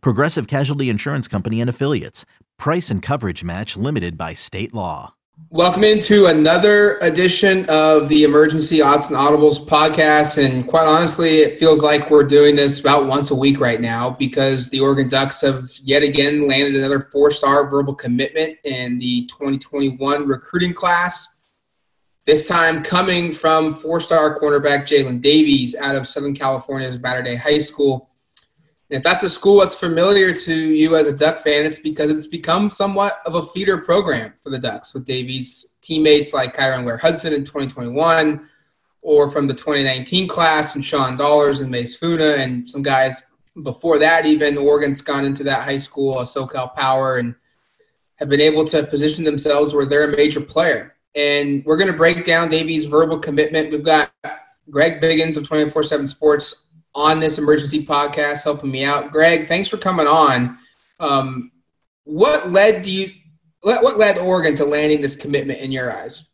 Progressive Casualty Insurance Company and Affiliates. Price and coverage match limited by state law. Welcome into another edition of the Emergency Odds and Audibles podcast. And quite honestly, it feels like we're doing this about once a week right now because the Oregon Ducks have yet again landed another four star verbal commitment in the 2021 recruiting class. This time coming from four star cornerback Jalen Davies out of Southern California's Mater Dei High School. And if that's a school that's familiar to you as a Duck fan, it's because it's become somewhat of a feeder program for the Ducks with Davies' teammates like Kyron Ware Hudson in 2021, or from the 2019 class and Sean Dollars and Mase Funa, and some guys before that, even Oregon's gone into that high school, SoCal Power, and have been able to position themselves where they're a major player and we're going to break down Davies' verbal commitment. We've got Greg Biggins of 24 7 Sports on this emergency podcast helping me out. Greg, thanks for coming on. Um, what led do you what led Oregon to landing this commitment in your eyes?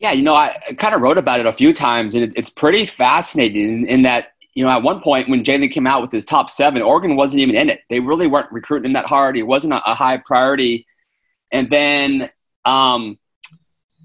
Yeah, you know, I kind of wrote about it a few times, and it's pretty fascinating in, in that you know, at one point when Jalen came out with his top seven, Oregon wasn't even in it. They really weren't recruiting him that hard. It wasn't a, a high priority. And then, um,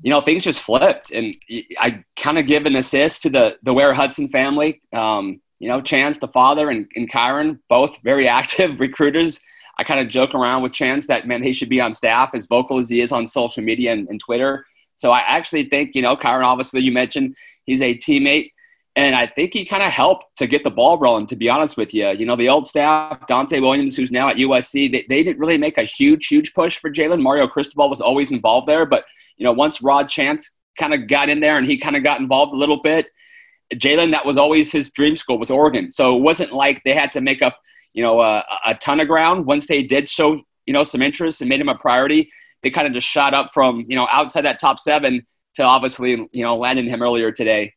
you know, things just flipped. And I kind of give an assist to the, the Ware Hudson family. Um, you know, Chance, the father, and, and Kyron, both very active recruiters. I kind of joke around with Chance that, man, he should be on staff as vocal as he is on social media and, and Twitter. So I actually think, you know, Kyron, obviously, you mentioned he's a teammate. And I think he kind of helped to get the ball rolling, to be honest with you. You know, the old staff, Donte Williams, who's now at USC, they, they didn't really make a huge, huge push for Jalen. Mario Cristobal was always involved there. But, you know, once Rod Chance kind of got in there and he kind of got involved a little bit, Jalen, that was always his dream school, was Oregon. So it wasn't like they had to make up, you know, a, a ton of ground. Once they did show, you know, some interest and made him a priority, they kind of just shot up from, you know, outside that top seven to obviously, you know, landing him earlier today.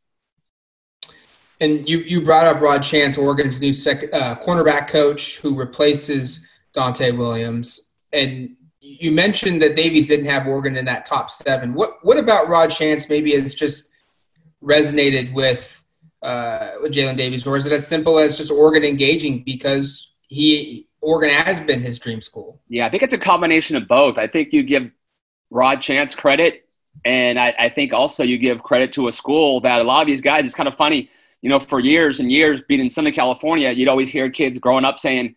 And you, you brought up Rod Chance, Oregon's new sec, uh, cornerback coach who replaces Donte Williams. And you mentioned that Davies didn't have Oregon in that top seven. What what about Rod Chance? Maybe it's just resonated with uh, with Jalen Davies, or is it as simple as just Oregon engaging because he Oregon has been his dream school? Yeah, I think it's a combination of both. I think you give Rod Chance credit, and I, I think also you give credit to a school that a lot of these guys. It's kind of funny you know, for years and years being in Southern California, you'd always hear kids growing up saying,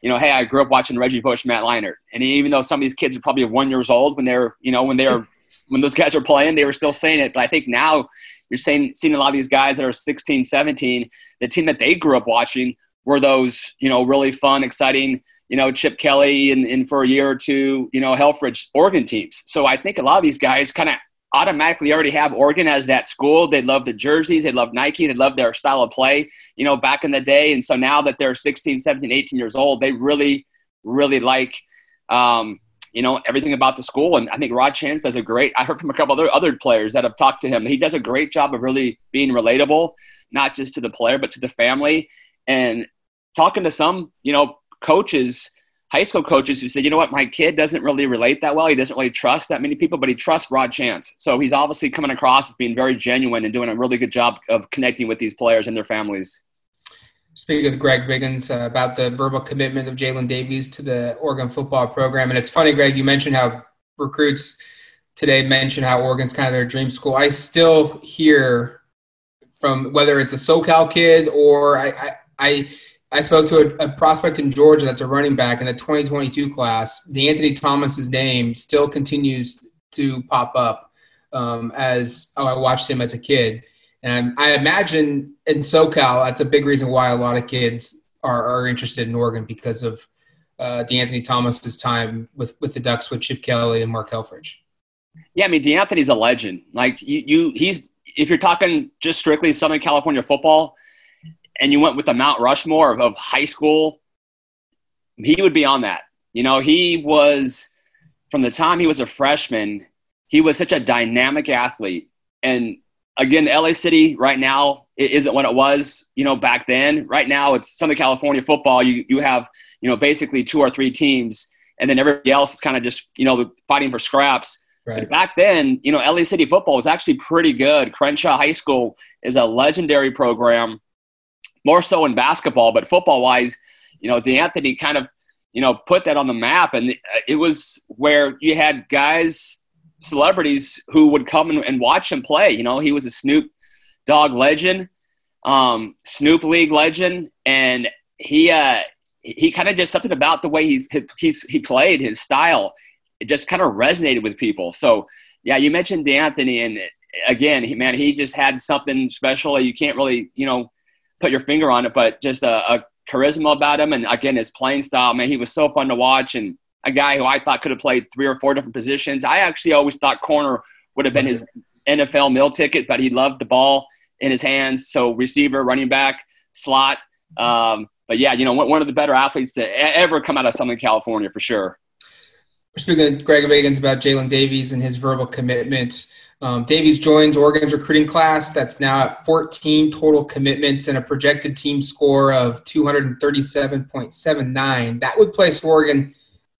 you know, hey, I grew up watching Reggie Bush, Matt Leinart. And even though some of these kids are probably one years old when they're, you know, when they're, when those guys are playing, they were still saying it. But I think now you're saying, seeing a lot of these guys that are 16, 17, the team that they grew up watching were those, you know, really fun, exciting, you know, Chip Kelly and, and for a year or two, you know, Helfrich Oregon teams. So I think a lot of these guys kind of automatically already have Oregon as that school. They love the jerseys. They love Nike. They love their style of play, you know, back in the day. And so now that they're 16, 17, 18 years old, they really, really like, um, you know, everything about the school. And I think Rod Chance does a great, I heard from a couple other, other players that have talked to him. He does a great job of really being relatable, not just to the player, but to the family. And talking to some, you know, coaches – high school coaches who said, you know what, my kid doesn't really relate that well. He doesn't really trust that many people, but he trusts Rod Chance. So he's obviously coming across as being very genuine and doing a really good job of connecting with these players and their families. Speaking with Greg Biggins uh, about the verbal commitment of Jalen Davies to the Oregon football program. And it's funny, Greg, you mentioned how recruits today mention how Oregon's kind of their dream school. I still hear from whether it's a SoCal kid or I, I, I spoke to a, a, prospect in Georgia that's a running back in the 2022 class. De'Anthony Thomas's name still continues to pop up um, as oh, I watched him as a kid. And I imagine in SoCal, that's a big reason why a lot of kids are, are interested in Oregon because of uh, De'Anthony Thomas's time with, with the Ducks with Chip Kelly and Mark Helfrich. Yeah, I mean De'Anthony's a legend. Like you, you, he's if you're talking just strictly Southern California football, and you went with the Mount Rushmore of, of high school, he would be on that. You know, he was from the time he was a freshman, he was such a dynamic athlete. And again, LA City right now it isn't what it was, you know, back then. Right now, it's Southern California football. You you have you know basically two or three teams, and then everybody else is kind of just you know fighting for scraps. Right. back then, you know, LA City football was actually pretty good. Crenshaw High School is a legendary program, more so in basketball, but football wise, you know, De'Anthony kind of you know put that on the map, and it was where you had guys, celebrities who would come and, and watch him play. You know, he was a Snoop Dogg legend, um, Snoop League legend, and he uh, he kind of just something about the way he's, he's he played his style. It just kind of resonated with people. So yeah, you mentioned De'Anthony, and again, he, man, he just had something special. You can't really you know put your finger on it, but just a, a charisma about him, and again, his playing style. Man, he was so fun to watch, and a guy who I thought could have played three or four different positions. I actually always thought corner would have been his NFL mill ticket, but he loved the ball in his hands. So receiver, running back, slot. Um, but yeah, you know, one of the better athletes to ever come out of Southern California for sure. We're speaking to Greg Biggins about Jalen Davies and his verbal commitment. Um, Davies joins Oregon's recruiting class that's now at 14 total commitments and a projected team score of 237.79. That would place Oregon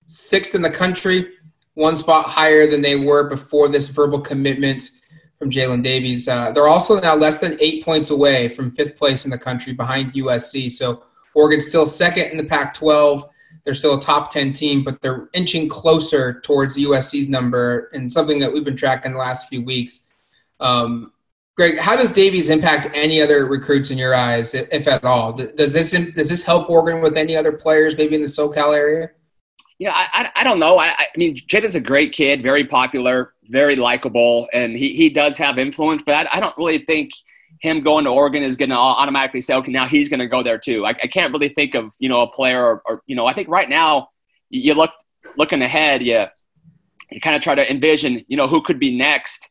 sixth in the country, one spot higher than they were before this verbal commitment from Jalen Davies. Uh, they're also now less than eight points away from fifth place in the country behind USC. So Oregon's still second in the Pac 12. They're still a top 10 team, but they're inching closer towards USC's number and something that we've been tracking the last few weeks. Um, Greg, how does Davies impact any other recruits in your eyes, if at all? Does this does this help Oregon with any other players, maybe in the SoCal area? Yeah, I, I, I don't know. I, I mean, Jaden's a great kid, very popular, very likable, and he, he does have influence, but I, I don't really think him going to Oregon is going to automatically say, okay, now he's going to go there too. I, I can't really think of, you know, a player or, or, you know, I think right now you look, looking ahead, you, you kind of try to envision, you know, who could be next.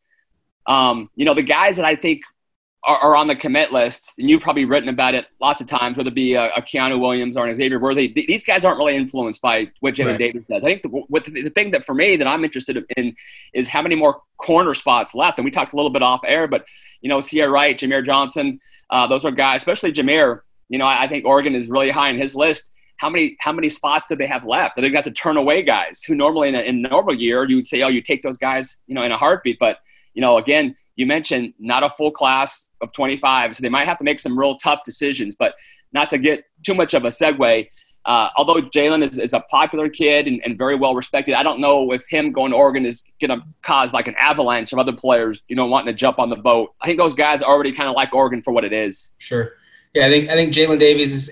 Um, you know, the guys that I think are, are, on the commit list, and you've probably written about it lots of times, whether it be a, a Keanu Williams or an Xavier Worthy. Th- these guys aren't really influenced by what Jalen right. Davis does. I think the, what the, the, thing that for me that I'm interested in is how many more corner spots left. And we talked a little bit off air, but you know, Ceyair Wright, Jameer Johnson, uh, those are guys, especially Jameer. You know, I, I think Oregon is really high in his list how many how many spots do they have left? Are they got to turn away guys who normally in a, in a normal year you would say, oh, you take those guys, you know, in a heartbeat. But you know, again, you mentioned not a full class of 25, so they might have to make some real tough decisions. But not to get too much of a segue, uh, although Jalen is, is, a popular kid and, and, very well respected, I don't know if him going to Oregon is going to cause like an avalanche of other players, you know, wanting to jump on the boat. I think those guys already kind of like Oregon for what it is. Sure. Yeah, I think I think Jalen Davies'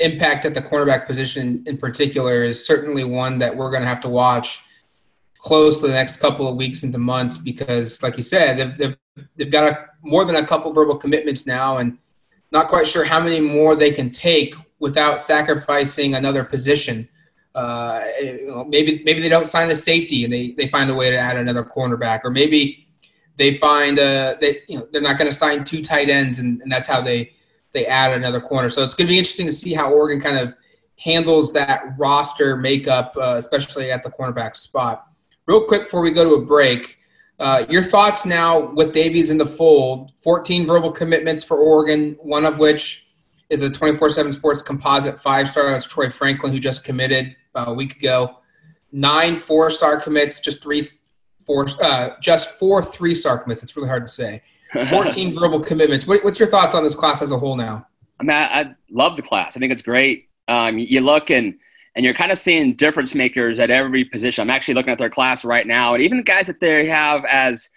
impact at the cornerback position in particular is certainly one that we're going to have to watch close to the next couple of weeks into months because, like you said, they've, they've, they've got a, more than a couple verbal commitments now and not quite sure how many more they can take without sacrificing another position. Uh, maybe maybe they don't sign a safety and they, they find a way to add another cornerback, or maybe they find uh, they you know they're not going to sign two tight ends and, and that's how they they add another corner. So it's going to be interesting to see how Oregon kind of handles that roster makeup, uh, especially at the cornerback spot. Real quick before we go to a break, uh, your thoughts now with Davies in the fold 14 verbal commitments for Oregon, one of which is a 24 7 sports composite five star. That's Troy Franklin, who just committed uh, a week ago. Nine four star commits, just three four, uh, just four three star commits. It's really hard to say. 14 verbal commitments. What, what's your thoughts on this class as a whole now? I mean, I, I love the class. I think it's great. Um, you look and and you're kind of seeing difference makers at every position. I'm actually looking at their class right now, and even the guys that they have as,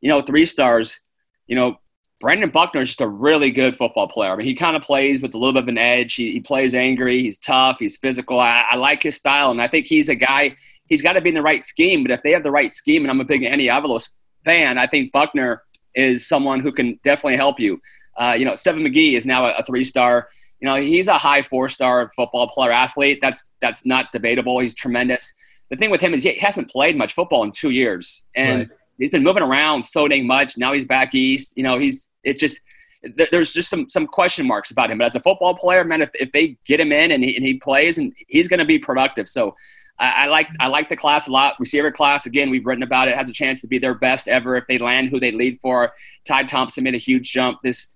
you know, three stars, you know, Brandon Buckner is just a really good football player. I mean, he kind of plays with a little bit of an edge. He, he plays angry. He's tough. He's physical. I, I, like his style, and I think he's a guy. He's got to be in the right scheme. But if they have the right scheme, and I'm a big Andy Avalos fan, I think Buckner is someone who can definitely help you. Uh, you know, Seven McGee is now a, a three star you know, he's a high four star football player athlete. That's that's not debatable. He's tremendous. The thing with him is he hasn't played much football in two years, and right. he's been moving around so dang much. Now he's back east. You know, he's it just there's just some some question marks about him. But as a football player, man, if, if they get him in and he, and he plays, and he's going to be productive. So I, I, like I like the class a lot. Receiver class again, we've written about it. Has a chance to be their best ever if they land who they lead for. Ty Thompson made a huge jump this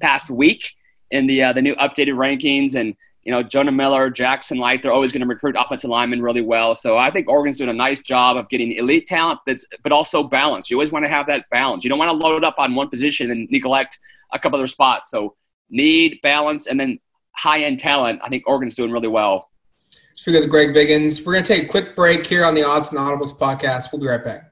past week in the uh, the new updated rankings, and you know Jonah Miller, Jackson Light, they're always going to recruit offensive linemen really well. So I think Oregon's doing a nice job of getting elite talent, that's but also balance. You always want to have that balance. You don't want to load up on one position and neglect a couple other spots. So need balance, and then high end talent. I think Oregon's doing really well. Speaking of Greg Biggins, we're going to take a quick break here on the Odds and Audibles podcast. We'll be right back.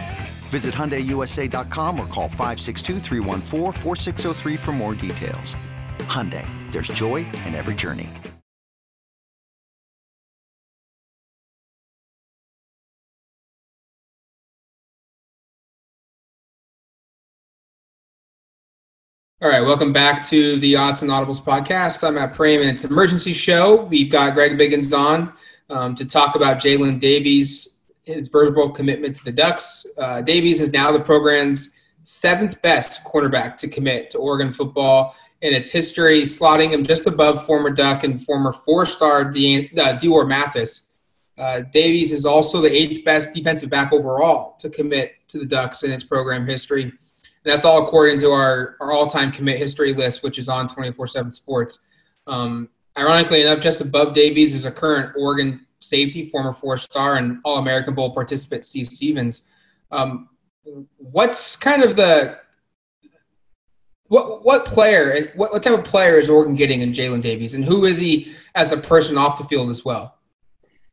Visit HyundaiUSA.com or call 562 for more details. Hyundai, there's joy in every journey. All right, welcome back to the Odds and Audibles podcast. I'm Matt Prehm, and it's an emergency show. We've got Greg Biggins on um, to talk about Jalen Davies, his verbal commitment to the Ducks. Uh, Davies is now the program's seventh best cornerback to commit to Oregon football in its history, slotting him just above former Duck and former four-star De- uh, Dior Mathis. Uh, Davies is also the eighth best defensive back overall to commit to the Ducks in its program history. And that's all according to our, our all-time commit history list, which is on 24-7 Sports. Um, Ironically enough, just above Davies is a current Oregon safety, former four star and All American Bowl participant Steve Stephens. Um, what's kind of the what what player what, what type of player is Oregon getting in Jalen Davies, and who is he as a person off the field as well?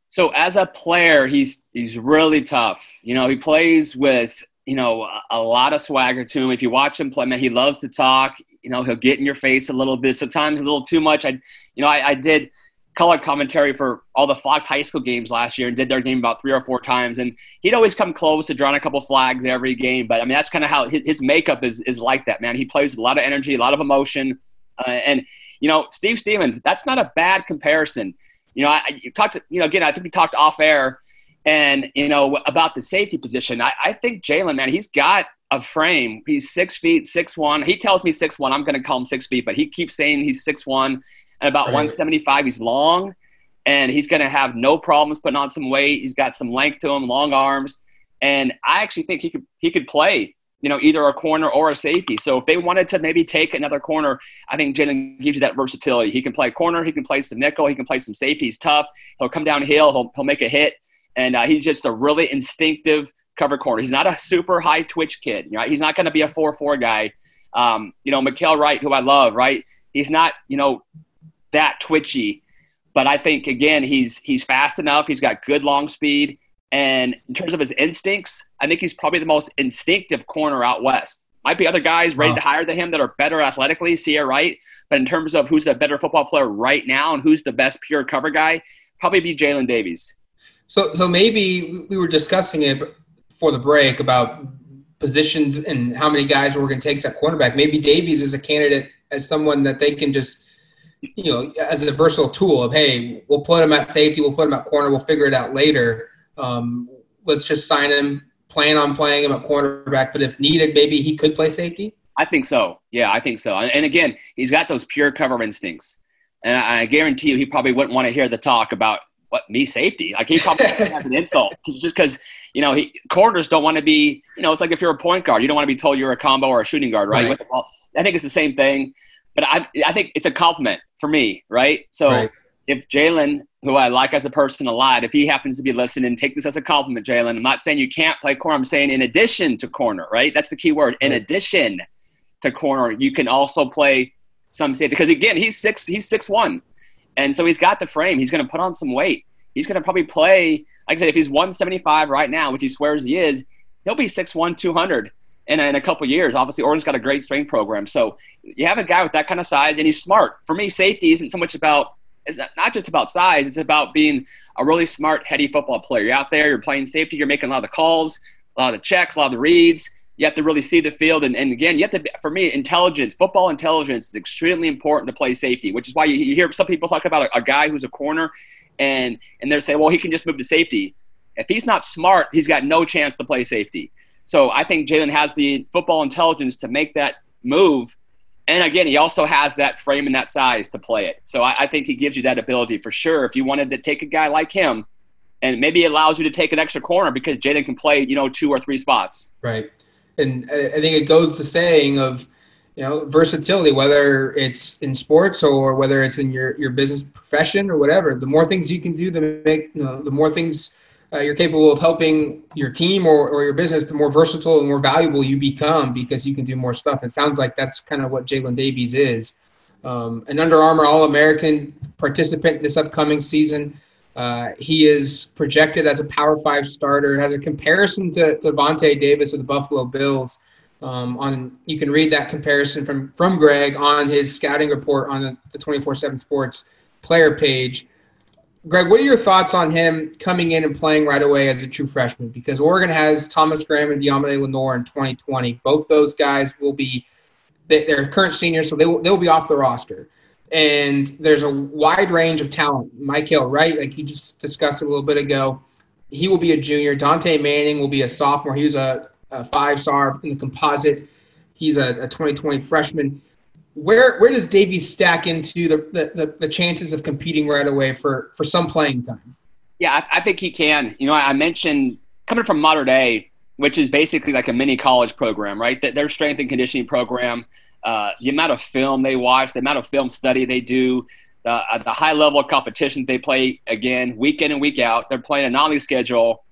So as a player, he's he's really tough. You know, he plays with you know a lot of swagger to him. If you watch him play, man, he loves to talk you know he'll get in your face a little bit sometimes a little too much i you know i, I did color commentary for all the fox high school games last year and did their game about three or four times. And he'd always come close to drawing a couple flags every game. But i mean that's kind of how his, his, makeup is is like that man. He plays with a lot of energy a lot of emotion. Uh, and you know steve Stephens, that's not a bad comparison. You know i you talked you know again i think we talked off air and you know about the safety position. I, I think jalen man he's got a frame. He's six feet, six one. He tells me six one. I'm going to call him six feet, but he keeps saying he's six one and about right. 175. He's long, and he's going to have no problems putting on some weight. He's got some length to him, long arms, and I actually think he could he could play. You know, either a corner or a safety. So if they wanted to maybe take another corner, I think Jalen gives you that versatility. He can play corner, he can play some nickel, he can play some safety. He's tough. He'll come downhill, he'll he'll make a hit, and uh, he's just a really instinctive cover corner. He's not a super high twitch kid. Right? He's not going to be a four four guy. Um, you know, Mykael Wright, who I love, right? He's not, you know, that twitchy. But I think again, he's he's fast enough. He's got good long speed, and in terms of his instincts, I think he's probably the most instinctive corner out west. Might be other guys ready wow. to hire to him that are better athletically, Ceyair Wright. But in terms of who's the better football player right now and who's the best pure cover guy, probably be Jalen Davies. So, so maybe we were discussing it before the break about positions and how many guys Oregon takes at cornerback. Maybe Davies is a candidate as someone that they can just, you know, as a versatile tool of, hey, we'll put him at safety, we'll put him at corner, we'll figure it out later. Um, let's just sign him, plan on playing him at cornerback. But if needed, maybe he could play safety. I think so. Yeah, I think so. And again, he's got those pure cover instincts. And I guarantee you, he probably wouldn't want to hear the talk about what me safety. Like he probably has an insult just because you know he corners don't want to be. You know, it's like if you're a point guard, you don't want to be told you're a combo or a shooting guard, right? right. I think it's the same thing, but I I think it's a compliment for me, right? So. Right. if Jalen, who I like as a person a lot, if he happens to be listening, take this as a compliment, Jalen. I'm not saying you can't play corner. I'm saying in addition to corner, right? That's the key word. In addition to corner, you can also play some safety because again, he's six. He's six one, and so he's got the frame. He's going to put on some weight. He's going to probably play. Like I said, if he's 175 right now, which he swears he is, he'll be 6'1", 200 in a, in a couple years. Obviously, Oregon's got a great strength program. So you have a guy with that kind of size, and he's smart. For me, safety isn't so much about it's not just about size. It's about being a really smart, heady football player. You're out there, you're playing safety, you're making a lot of the calls, a lot of the checks, a lot of the reads. You have to really see the field, and, and again, you have to. For me, intelligence, football intelligence, is extremely important to play safety. Which is why you, you hear some people talk about a, a guy who's a corner, and and they're saying, well, he can just move to safety. If he's not smart, he's got no chance to play safety. So I think Jalen has the football intelligence to make that move. And again, he also has that frame and that size to play it. So I, I think he gives you that ability for sure. If you wanted to take a guy like him, and maybe it allows you to take an extra corner because Jaden can play, you know, two or three spots. Right. And I think it goes to saying of, you know, versatility, whether it's in sports or whether it's in your, your business profession or whatever. The more things you can do to make, you know, the more things uh, you're capable of helping your team or, or your business, the more versatile and more valuable you become because you can do more stuff. It sounds like that's kind of what Jalen Davies is. Um, an Under Armour All American participant this upcoming season. Uh, he is projected as a Power Five starter. Has a comparison to, to Vontae Davis of the Buffalo Bills. Um, on you can read that comparison from from Greg on his scouting report on the, the 24/7 Sports player page. Greg, what are your thoughts on him coming in and playing right away as a true freshman? Because Oregon has Thomas Graham and Deommodore Lenoir in 2020. Both those guys will be they're current seniors, so they will, they will be off the roster. And there's a wide range of talent. Mykael Wright, like you just discussed a little bit ago, he will be a junior. Dontae Manning will be a sophomore. He was a, a five star in the composite. He's a, a 2020 freshman where where does Davies stack into the, the, the, chances of competing right away for, for some playing time? Yeah, I, I think he can. You know, I mentioned coming from Mater Dei, which is basically like a mini college program, right? That their strength and conditioning program, uh, the amount of film they watch, the amount of film study they do, uh, the high level of competition they play again week in and week out. They're playing a non-league schedule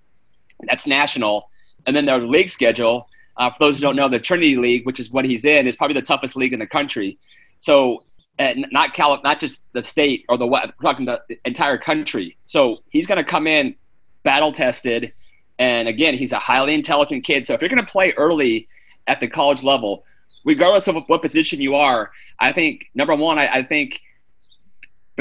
that's national, and then their league schedule uh, for those who don't know, the Trinity League, which is what he's in, is probably the toughest league in the country. So, not Cal, not just the state or the we're talking the entire country. So he's going to come in battle tested, and again, he's a highly intelligent kid. So if you're going to play early at the college level, regardless of what position you are, I think number one, I, I think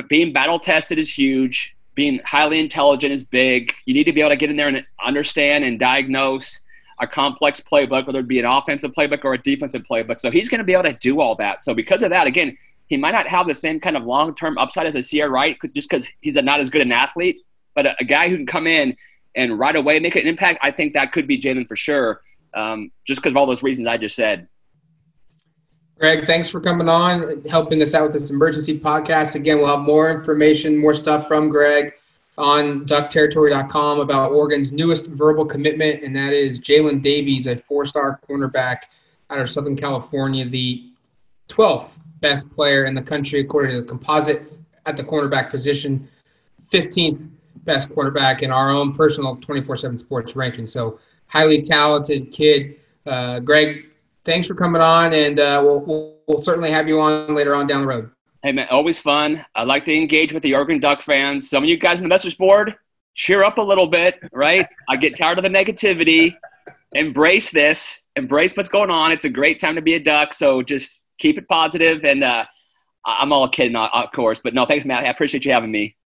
being battle tested is huge. Being highly intelligent is big. You need to be able to get in there and understand and diagnose a complex playbook, whether it be an offensive playbook or a defensive playbook. So he's going to be able to do all that. So because of that, again, he might not have the same kind of long-term upside as a Ceyair Wright, just because he's not as good an athlete. But a, a, guy who can come in and right away make an impact, I think that could be Jalen for sure, um, just because of all those reasons I just said. Greg, thanks for coming on, helping us out with this emergency podcast. Again, we'll have more information, more stuff from Greg on duckterritory.com about Oregon's newest verbal commitment, and that is Jalen Davies, a four star cornerback out of Southern California, the 12th best player in the country according to the composite at the cornerback position, 15th best quarterback in our own personal 24 7 sports ranking. So, highly talented kid. Uh, Greg, thanks for coming on, and uh, we'll, we'll, we'll certainly have you on later on down the road. Hey man, always fun. I like to engage with the Oregon Duck fans. Some of you guys in the message board, cheer up a little bit, right? I get tired of the negativity. Embrace this. Embrace what's going on. It's a great time to be a Duck. So just keep it positive. And uh, I'm all kidding, of course. But no, thanks, Matt. I appreciate you having me.